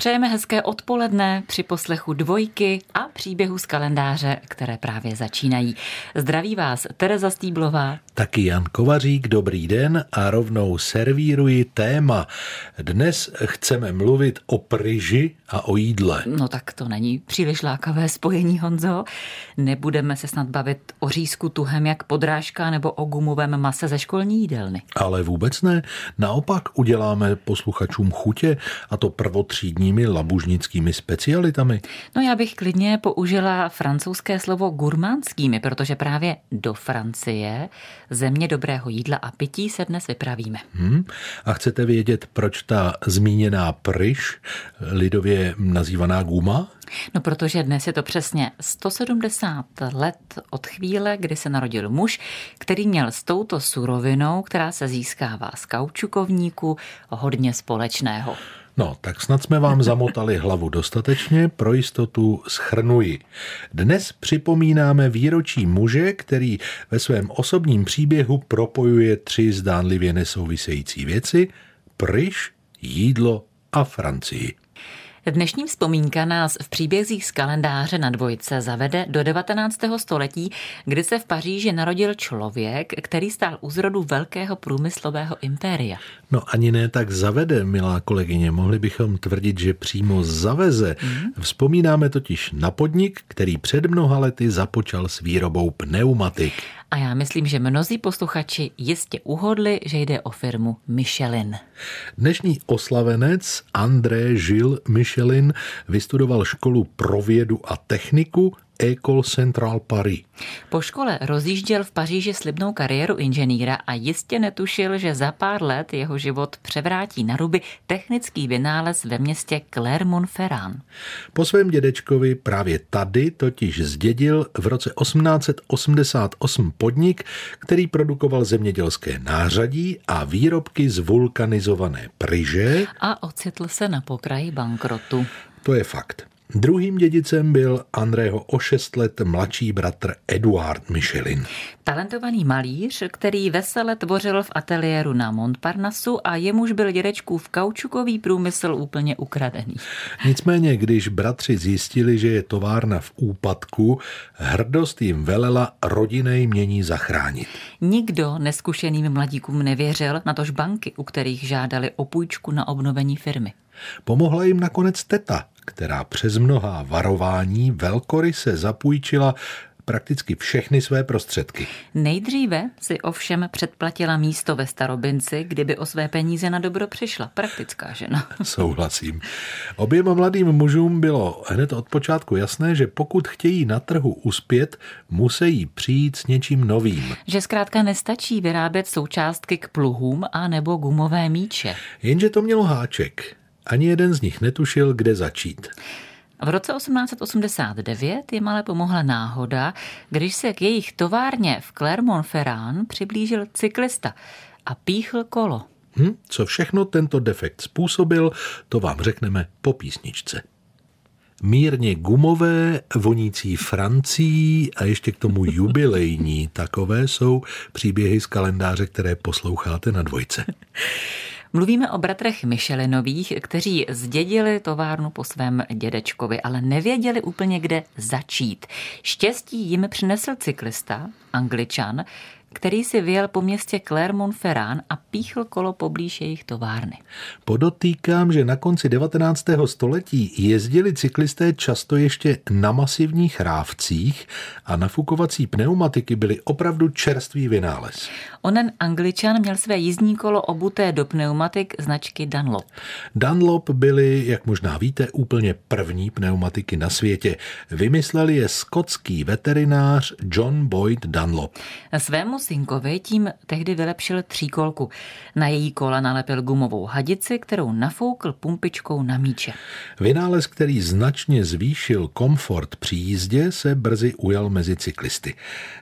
Přejeme hezké odpoledne při poslechu dvojky a příběhu z kalendáře, které právě začínají. Zdraví vás Tereza Stýblová. Taky Jan Kovařík, dobrý den a rovnou servíruji téma. Dnes chceme mluvit o pryži a o jídle. No tak to není příliš lákavé spojení, Honzo. Nebudeme se snad bavit o řízku tuhem jak podrážka nebo o gumovém mase ze školní jídelny. Ale vůbec ne. Naopak uděláme posluchačům chutě a to prvotřídními labužnickými specialitami. No já bych klidně použila francouzské slovo gurmánskými, protože právě do Francie, země dobrého jídla a pití, se dnes vypravíme. Hmm. A chcete vědět, proč ta zmíněná pryš, lidově nazývaná guma? No protože dnes je to přesně 170 let od chvíle, kdy se narodil muž, který měl s touto surovinou, která se získává z kaučukovníku, hodně společného. No, tak snad jsme vám zamotali hlavu dostatečně, pro jistotu schrnuji. Dnes připomínáme výročí muže, který ve svém osobním příběhu propojuje tři zdánlivě nesouvisející věci – pryš, jídlo a Francii. Dnešní vzpomínka nás v příbězích z kalendáře na dvojce zavede do 19. století, kdy se v Paříži narodil člověk, který stál u zrodu velkého průmyslového impéria. No ani ne tak zavede, milá kolegyně, mohli bychom tvrdit, že přímo zaveze. Mm. Vzpomínáme totiž na podnik, který před mnoha lety započal s výrobou pneumatik. A já myslím, že mnozí posluchači jistě uhodli, že jde o firmu Michelin. Dnešní oslavenec André Gilles Michelin vystudoval školu pro vědu a techniku École Centrale Paris. Po škole rozjížděl v Paříži slibnou kariéru inženýra a jistě netušil, že za pár let jeho život převrátí na ruby technický vynález ve městě Clermont-Ferrand. Po svém dědečkovi právě tady totiž zdědil v roce 1888 podnik, který produkoval zemědělské nářadí a výrobky z vulkanizované pryže. A ocitl se na pokraji bankrotu. To je fakt. Druhým dědicem byl Andrého o šest let mladší bratr Eduard Michelin. Talentovaný malíř, který vesele tvořil v ateliéru na Montparnasu a jemuž byl dědečkův kaučukový průmysl úplně ukradený. Nicméně, když bratři zjistili, že je továrna v úpadku, hrdost jim velela rodinné mění zachránit. Nikdo neskušeným mladíkům nevěřil, na tož banky, u kterých žádali o půjčku na obnovení firmy. Pomohla jim nakonec teta, která přes mnohá varování velkoryse zapůjčila prakticky všechny své prostředky. Nejdříve si ovšem předplatila místo ve starobinci, kdyby o své peníze na dobro přišla. Praktická žena. Souhlasím. Oběma mladým mužům bylo hned od počátku jasné, že pokud chtějí na trhu uspět, musí přijít s něčím novým. Že zkrátka nestačí vyrábět součástky k pluhům a nebo gumové míče. Jenže to mělo háček. Ani jeden z nich netušil, kde začít. V roce 1889 jim ale pomohla náhoda, když se k jejich továrně v Clermont-Ferrand přiblížil cyklista a píchl kolo. Hm, co všechno tento defekt způsobil, to vám řekneme po písničce. Mírně gumové, vonící Francií a ještě k tomu jubilejní. Takové jsou příběhy z kalendáře, které posloucháte na dvojce. Mluvíme o bratrech Michelinových, kteří zdědili továrnu po svém dědečkovi, ale nevěděli úplně, kde začít. Štěstí jim přinesl cyklista, angličan, který si vyjel po městě Clermont-Ferrand a píchl kolo poblíž jejich továrny. Podotýkám, že na konci 19. století jezdili cyklisté často ještě na masivních rávcích a nafukovací pneumatiky byly opravdu čerstvý vynález. Onen angličan měl své jízdní kolo obuté do pneumatik značky Dunlop. Dunlop byly, jak možná víte, úplně první pneumatiky na světě. Vymyslel je skotský veterinář John Boyd Dunlop. Svému synkovi tím tehdy vylepšil tříkolku. Na její kola nalepil gumovou hadici, kterou nafoukl pumpičkou na míče. Vynález, který značně zvýšil komfort při jízdě, se brzy ujal mezi cyklisty.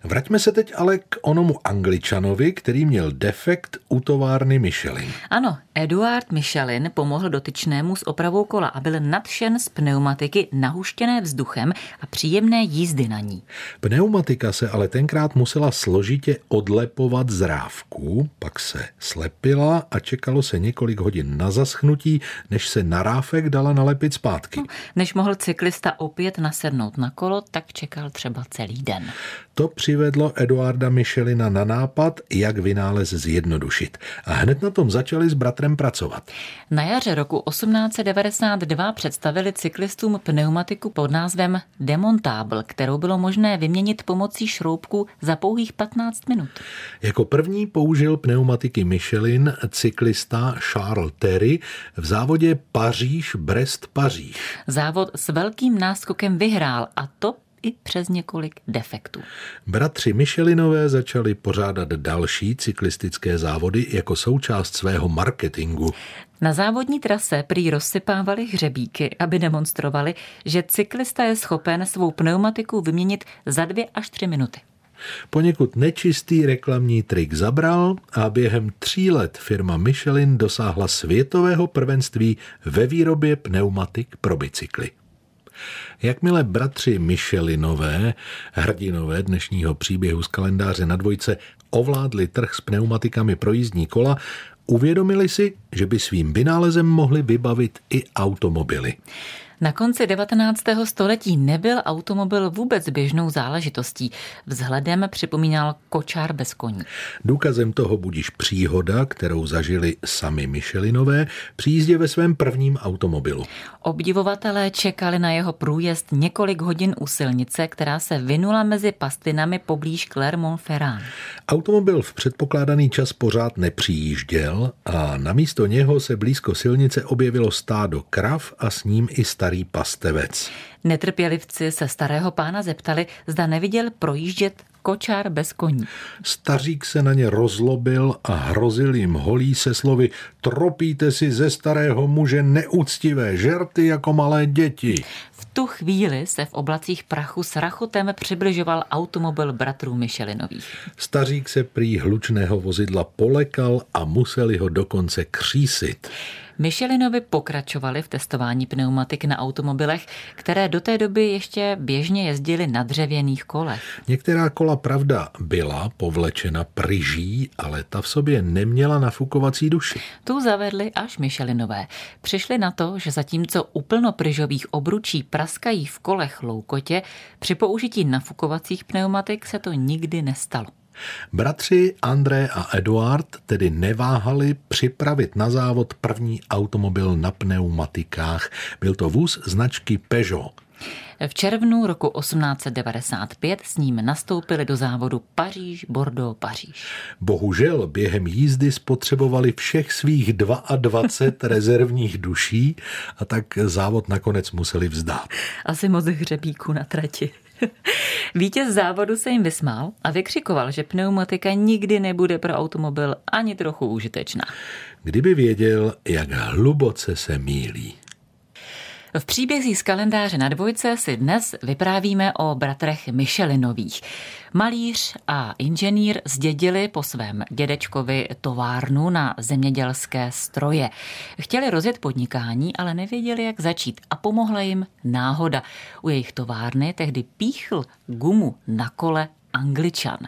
Vraťme se teď ale k onomu angličanovi, který měl defekt u továrny Michelin. Ano, Eduard Michelin pomohl dotyčnému s opravou kola a byl nadšen z pneumatiky nahuštěné vzduchem a příjemné jízdy na ní. Pneumatika se ale tenkrát musela složitě odlepovat zrávku, pak se slepila a čekalo se několik hodin na zaschnutí, než se naráfek dala nalepit zpátky. Než mohl cyklista opět nasednout na kolo, tak čekal třeba celý den. To přivedlo Eduarda Michelina na nápad, jak vynález zjednodušit. A hned na tom začali s bratrem pracovat. Na jaře roku 1892 představili cyklistům pneumatiku pod názvem Demontable, kterou bylo možné vyměnit pomocí šroubku za pouhých 15 minut. Jako první použil pneumatiky Michelin cyklista Charles Terry v závodě Paříž-Brest-Paříž. Závod s velkým náskokem vyhrál a to i přes několik defektů. Bratři Michelinové začali pořádat další cyklistické závody jako součást svého marketingu. Na závodní trase prý rozsypávali hřebíky, aby demonstrovali, že cyklista je schopen svou pneumatiku vyměnit za dvě až tři minuty. Poněkud nečistý reklamní trik zabral a během tří let firma Michelin dosáhla světového prvenství ve výrobě pneumatik pro bicykly. Jakmile bratři Michelinové, hrdinové dnešního příběhu z kalendáře na dvojce, ovládli trh s pneumatikami pro jízdní kola, uvědomili si, že by svým vynálezem mohli vybavit i automobily. Na konci 19. století nebyl automobil vůbec běžnou záležitostí. Vzhledem připomínal kočár bez koní. Důkazem toho budíš příhoda, kterou zažili sami Michelinové při jízdě ve svém prvním automobilu. Obdivovatelé čekali na jeho průjezd několik hodin u silnice, která se vynula mezi pastvinami poblíž Clermont-Ferrand. Automobil v předpokládaný čas pořád nepřijížděl a namísto něho se blízko silnice objevilo stádo krav a s ním i starý pastevec. Netrpělivci se starého pána zeptali, zda neviděl projíždět kočár bez koní. Stařík se na ně rozlobil a hrozil jim holí se slovy tropíte si ze starého muže neúctivé žerty jako malé děti. V tu chvíli se v oblacích prachu s rachotem přibližoval automobil bratrů Michelinových. Stařík se prý hlučného vozidla polekal a museli ho dokonce křísit. Michelinovi pokračovali v testování pneumatik na automobilech, které do té doby ještě běžně jezdily na dřevěných kolech. Některá kola pravda byla povlečena pryží, ale ta v sobě neměla nafukovací duši. Tu zavedli až Michelinové. Přišli na to, že zatímco u plnopryžových obručí praskají v kolech loukotě, při použití nafukovacích pneumatik se to nikdy nestalo. Bratři André a Eduard tedy neváhali připravit na závod první automobil na pneumatikách. Byl to vůz značky Peugeot. V červnu roku 1895 s ním nastoupili do závodu Paříž, Bordeaux, Paříž. Bohužel během jízdy spotřebovali všech svých 22 rezervních duší a tak závod nakonec museli vzdát. Asi moc hřebíků na trati. Vítěz závodu se jim vysmál a vykřikoval, že pneumatika nikdy nebude pro automobil ani trochu užitečná. Kdyby věděl, jak hluboce se mílí. V příbězích z kalendáře na dvojce si dnes vyprávíme o bratrech Michelinových. Malíř a inženýr zdědili po svém dědečkovi továrnu na zemědělské stroje. Chtěli rozjet podnikání, ale nevěděli, jak začít a pomohla jim náhoda. U jejich továrny tehdy píchl gumu na kole Angličan.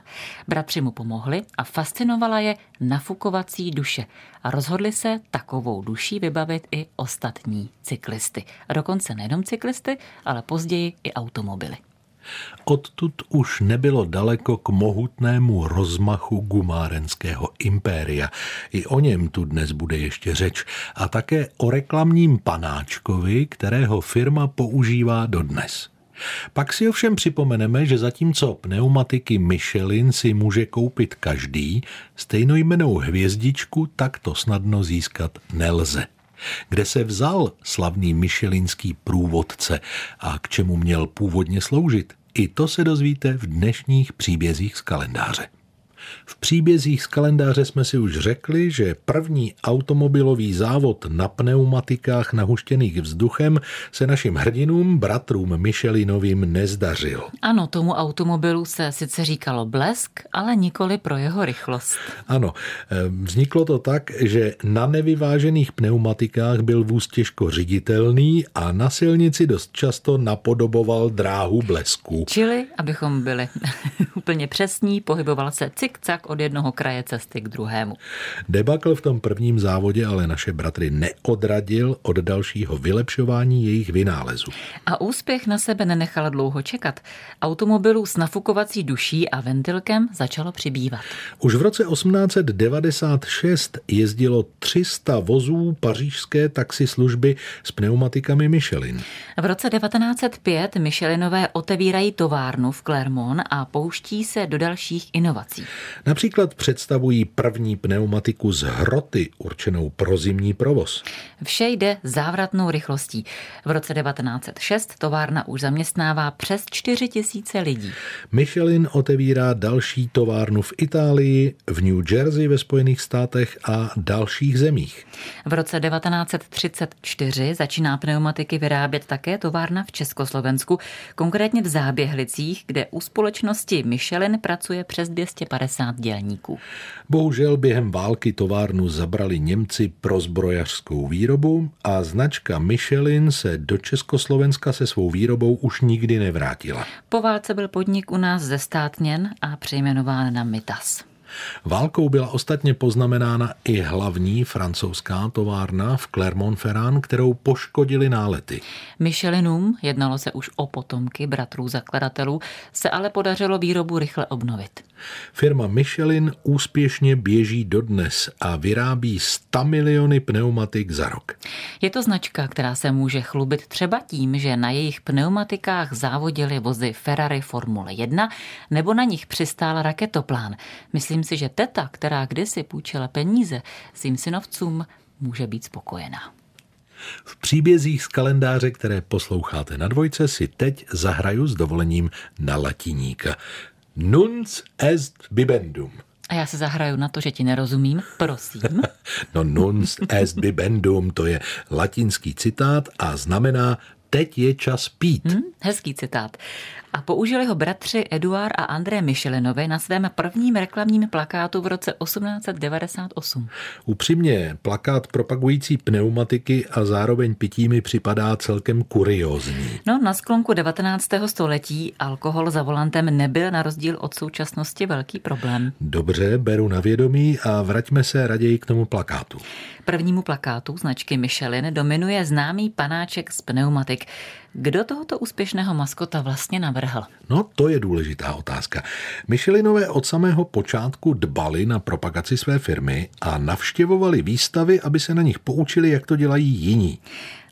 Bratři mu pomohli a fascinovala je nafukovací duše a rozhodli se takovou duší vybavit i ostatní cyklisty. Dokonce nejenom cyklisty, ale později i automobily. Odtud už nebylo daleko k mohutnému rozmachu gumárenského impéria. I o něm tu dnes bude ještě řeč. A také o reklamním panáčkovi, kterého firma používá dodnes. Pak si ovšem připomeneme, že zatímco pneumatiky Michelin si může koupit každý, stejnojmenou hvězdičku takto snadno získat nelze. Kde se vzal slavný michelinský průvodce a k čemu měl původně sloužit? I to se dozvíte v dnešních příbězích z kalendáře. V příbězích z kalendáře jsme si už řekli, že první automobilový závod na pneumatikách nahuštěných vzduchem se našim hrdinům, bratrům Michelinovým, nezdařil. Ano, tomu automobilu se sice říkalo blesk, ale nikoli pro jeho rychlost. Ano, eh, vzniklo to tak, že na nevyvážených pneumatikách byl vůz těžko ředitelný a na silnici dost často napodoboval dráhu blesku. Čili, abychom byli úplně přesní, pohyboval se cyk cikcak od jednoho kraje cesty k druhému. Debakl v tom prvním závodě ale naše bratry neodradil od dalšího vylepšování jejich vynálezu. A úspěch na sebe nenechal dlouho čekat. Automobilů s nafukovací duší a ventilkem začalo přibývat. Už v roce 1896 jezdilo 300 vozů pařížské taxislužby s pneumatikami Michelin. V roce 1905 Michelinové otevírají továrnu v Clermont a pouští se do dalších inovací. Například představují první pneumatiku z hroty určenou pro zimní provoz. Vše jde závratnou rychlostí. V roce 1906 továrna už zaměstnává přes 4 tisíce lidí. Michelin otevírá další továrnu v Itálii, v New Jersey ve Spojených státech a dalších zemích. V roce 1934 začíná pneumatiky vyrábět také továrna v Československu, konkrétně v Záběhlicích, kde u společnosti Michelin pracuje přes 250 dělníků. Bohužel během války továrnu zabrali Němci pro zbrojařskou výrobu a značka Michelin se do Československa se svou výrobou už nikdy nevrátila. Po válce byl podnik u nás zestátněn a přejmenován na Mitas. Válkou byla ostatně poznamenána i hlavní francouzská továrna v Clermont-Ferrand, kterou poškodili nálety. Michelinům, jednalo se už o potomky bratrů zakladatelů, se ale podařilo výrobu rychle obnovit. Firma Michelin úspěšně běží dodnes a vyrábí 100 miliony pneumatik za rok. Je to značka, která se může chlubit třeba tím, že na jejich pneumatikách závodily vozy Ferrari Formule 1 nebo na nich přistál raketoplán. Myslím si, že teta, která kdysi půjčila peníze svým synovcům, může být spokojená. V příbězích z kalendáře, které posloucháte na dvojce, si teď zahraju s dovolením na latiníka. Nuns est bibendum. A já se zahraju na to, že ti nerozumím, prosím. no nuns est bibendum, to je latinský citát a znamená teď je čas pít. Hmm, hezký citát a použili ho bratři Eduard a André Michelinovi na svém prvním reklamním plakátu v roce 1898. Upřímně, plakát propagující pneumatiky a zároveň pití mi připadá celkem kuriózní. No, na sklonku 19. století alkohol za volantem nebyl na rozdíl od současnosti velký problém. Dobře, beru na vědomí a vraťme se raději k tomu plakátu. Prvnímu plakátu značky Michelin dominuje známý panáček z pneumatik. Kdo tohoto úspěšného maskota vlastně navrhl? No, to je důležitá otázka. Michelinové od samého počátku dbali na propagaci své firmy a navštěvovali výstavy, aby se na nich poučili, jak to dělají jiní.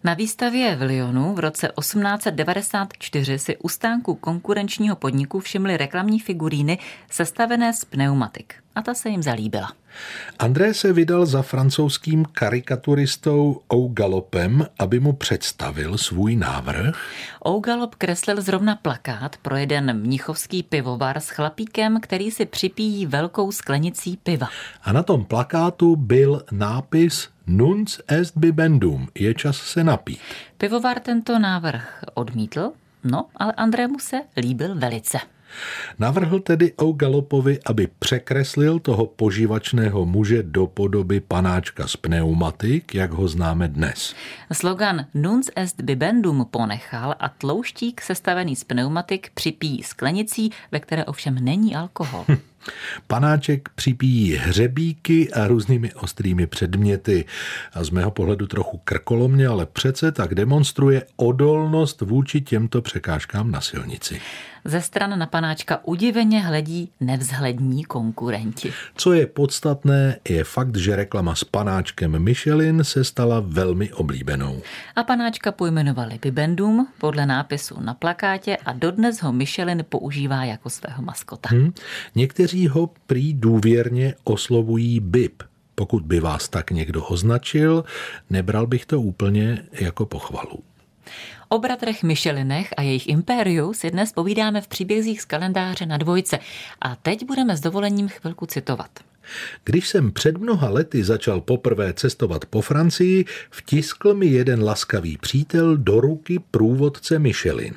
Na výstavě v Lyonu v roce 1894 si u stánku konkurenčního podniku všimli reklamní figuríny sestavené z pneumatik a ta se jim zalíbila. André se vydal za francouzským karikaturistou Ougalopem, aby mu představil svůj návrh. Ougalop kreslil zrovna plakát pro jeden mnichovský pivovar s chlapíkem, který si připíjí velkou sklenicí piva. A na tom plakátu byl nápis Nuns est bibendum, je čas se napít. Pivovar tento návrh odmítl, no, ale Andrému se líbil velice. Navrhl tedy Galopovi, aby překreslil toho poživačného muže do podoby panáčka z pneumatik, jak ho známe dnes. Slogan Nuns est bibendum ponechal a tlouštík sestavený z pneumatik připíjí sklenicí, ve které ovšem není alkohol. Panáček připíjí hřebíky a různými ostrými předměty. A z mého pohledu trochu krkolomně, ale přece tak demonstruje odolnost vůči těmto překážkám na silnici. Ze stran na panáčka udiveně hledí nevzhlední konkurenti. Co je podstatné, je fakt, že reklama s panáčkem Michelin se stala velmi oblíbenou. A panáčka pojmenovali Bibendum podle nápisu na plakátě a dodnes ho Michelin používá jako svého maskota. Hmm. Někteří ho prý důvěrně oslovují Bib. Pokud by vás tak někdo označil, nebral bych to úplně jako pochvalu. O bratrech Michelinech a jejich impériu si dnes povídáme v příbězích z kalendáře na dvojce. A teď budeme s dovolením chvilku citovat. Když jsem před mnoha lety začal poprvé cestovat po Francii, vtiskl mi jeden laskavý přítel do ruky průvodce Michelin.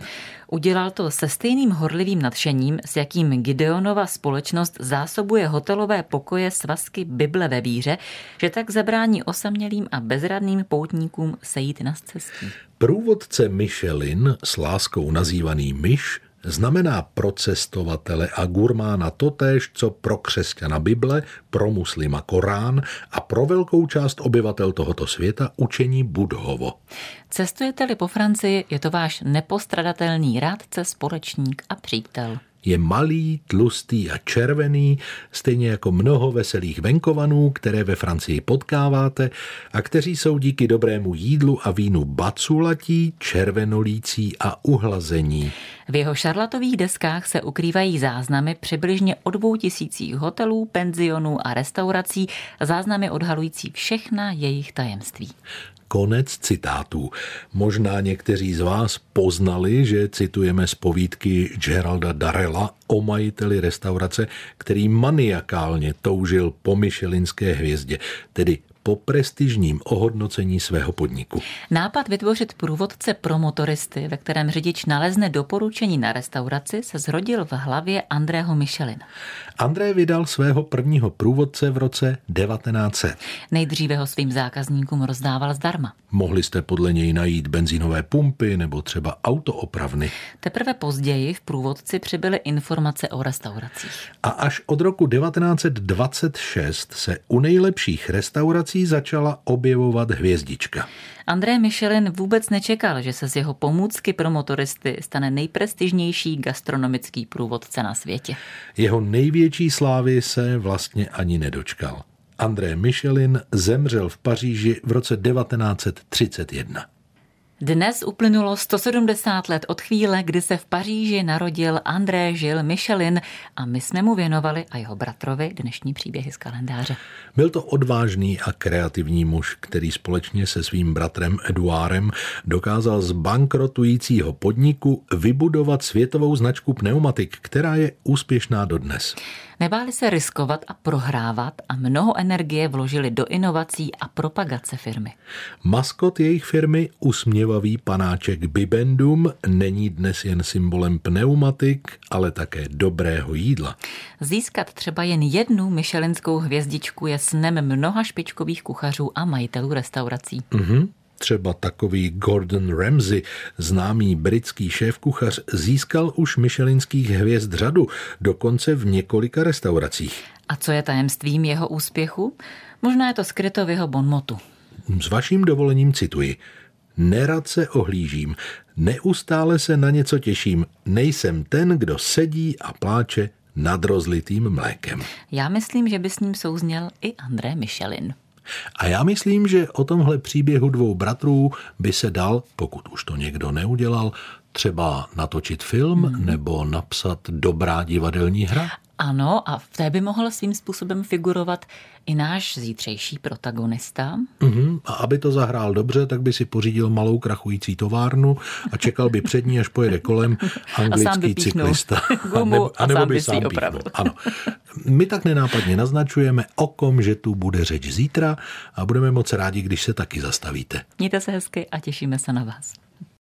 Udělal to se stejným horlivým nadšením, s jakým Gideonova společnost zásobuje hotelové pokoje svazky Bible ve víře, že tak zabrání osamělým a bezradným poutníkům sejít na cestí. Průvodce Michelin, s láskou nazývaný Myš, znamená pro cestovatele a gurmána totéž, co pro křesťana Bible, pro muslima Korán a pro velkou část obyvatel tohoto světa učení Budhovo. Cestujete-li po Francii, je to váš nepostradatelný rádce, společník a přítel je malý, tlustý a červený, stejně jako mnoho veselých venkovanů, které ve Francii potkáváte a kteří jsou díky dobrému jídlu a vínu baculatí, červenolící a uhlazení. V jeho šarlatových deskách se ukrývají záznamy přibližně o dvou tisících hotelů, penzionů a restaurací, záznamy odhalující všechna jejich tajemství. Konec citátů. Možná někteří z vás poznali, že citujeme z povídky Geralda Darella o majiteli restaurace, který maniakálně toužil po Michelinské hvězdě, tedy po prestižním ohodnocení svého podniku. Nápad vytvořit průvodce pro motoristy, ve kterém řidič nalezne doporučení na restauraci, se zrodil v hlavě Andrého Michelina. André vydal svého prvního průvodce v roce 1900. Nejdříve ho svým zákazníkům rozdával zdarma. Mohli jste podle něj najít benzínové pumpy nebo třeba autoopravny. Teprve později v průvodci přibyly informace o restauracích. A až od roku 1926 se u nejlepších restaurací začala objevovat hvězdička. André Michelin vůbec nečekal, že se z jeho pomůcky pro motoristy stane nejprestižnější gastronomický průvodce na světě. Jeho největší slávy se vlastně ani nedočkal. André Michelin zemřel v Paříži v roce 1931. Dnes uplynulo 170 let od chvíle, kdy se v Paříži narodil André Žil Michelin a my jsme mu věnovali a jeho bratrovi dnešní příběhy z kalendáře. Byl to odvážný a kreativní muž, který společně se svým bratrem Eduárem dokázal z bankrotujícího podniku vybudovat světovou značku pneumatik, která je úspěšná dodnes. Nebáli se riskovat a prohrávat a mnoho energie vložili do inovací a propagace firmy. Maskot jejich firmy, usměvavý panáček Bibendum, není dnes jen symbolem pneumatik, ale také dobrého jídla. Získat třeba jen jednu myšelinskou hvězdičku je snem mnoha špičkových kuchařů a majitelů restaurací. Mm-hmm. Třeba takový Gordon Ramsay, známý britský šéf-kuchař, získal už myšelinských hvězd řadu, dokonce v několika restauracích. A co je tajemstvím jeho úspěchu? Možná je to skryto v jeho bonmotu. S vaším dovolením cituji. Nerad se ohlížím, neustále se na něco těším, nejsem ten, kdo sedí a pláče nad rozlitým mlékem. Já myslím, že by s ním souzněl i André Michelin. A já myslím, že o tomhle příběhu dvou bratrů by se dal, pokud už to někdo neudělal, třeba natočit film hmm. nebo napsat dobrá divadelní hra. Ano, a v té by mohl svým způsobem figurovat i náš zítřejší protagonista. Mm-hmm. A aby to zahrál dobře, tak by si pořídil malou krachující továrnu a čekal by před ní, až pojede kolem anglický cyklista. a, nebo, a, nebo by sám Ano. My tak nenápadně naznačujeme, o kom, že tu bude řeč zítra a budeme moc rádi, když se taky zastavíte. Mějte se hezky a těšíme se na vás.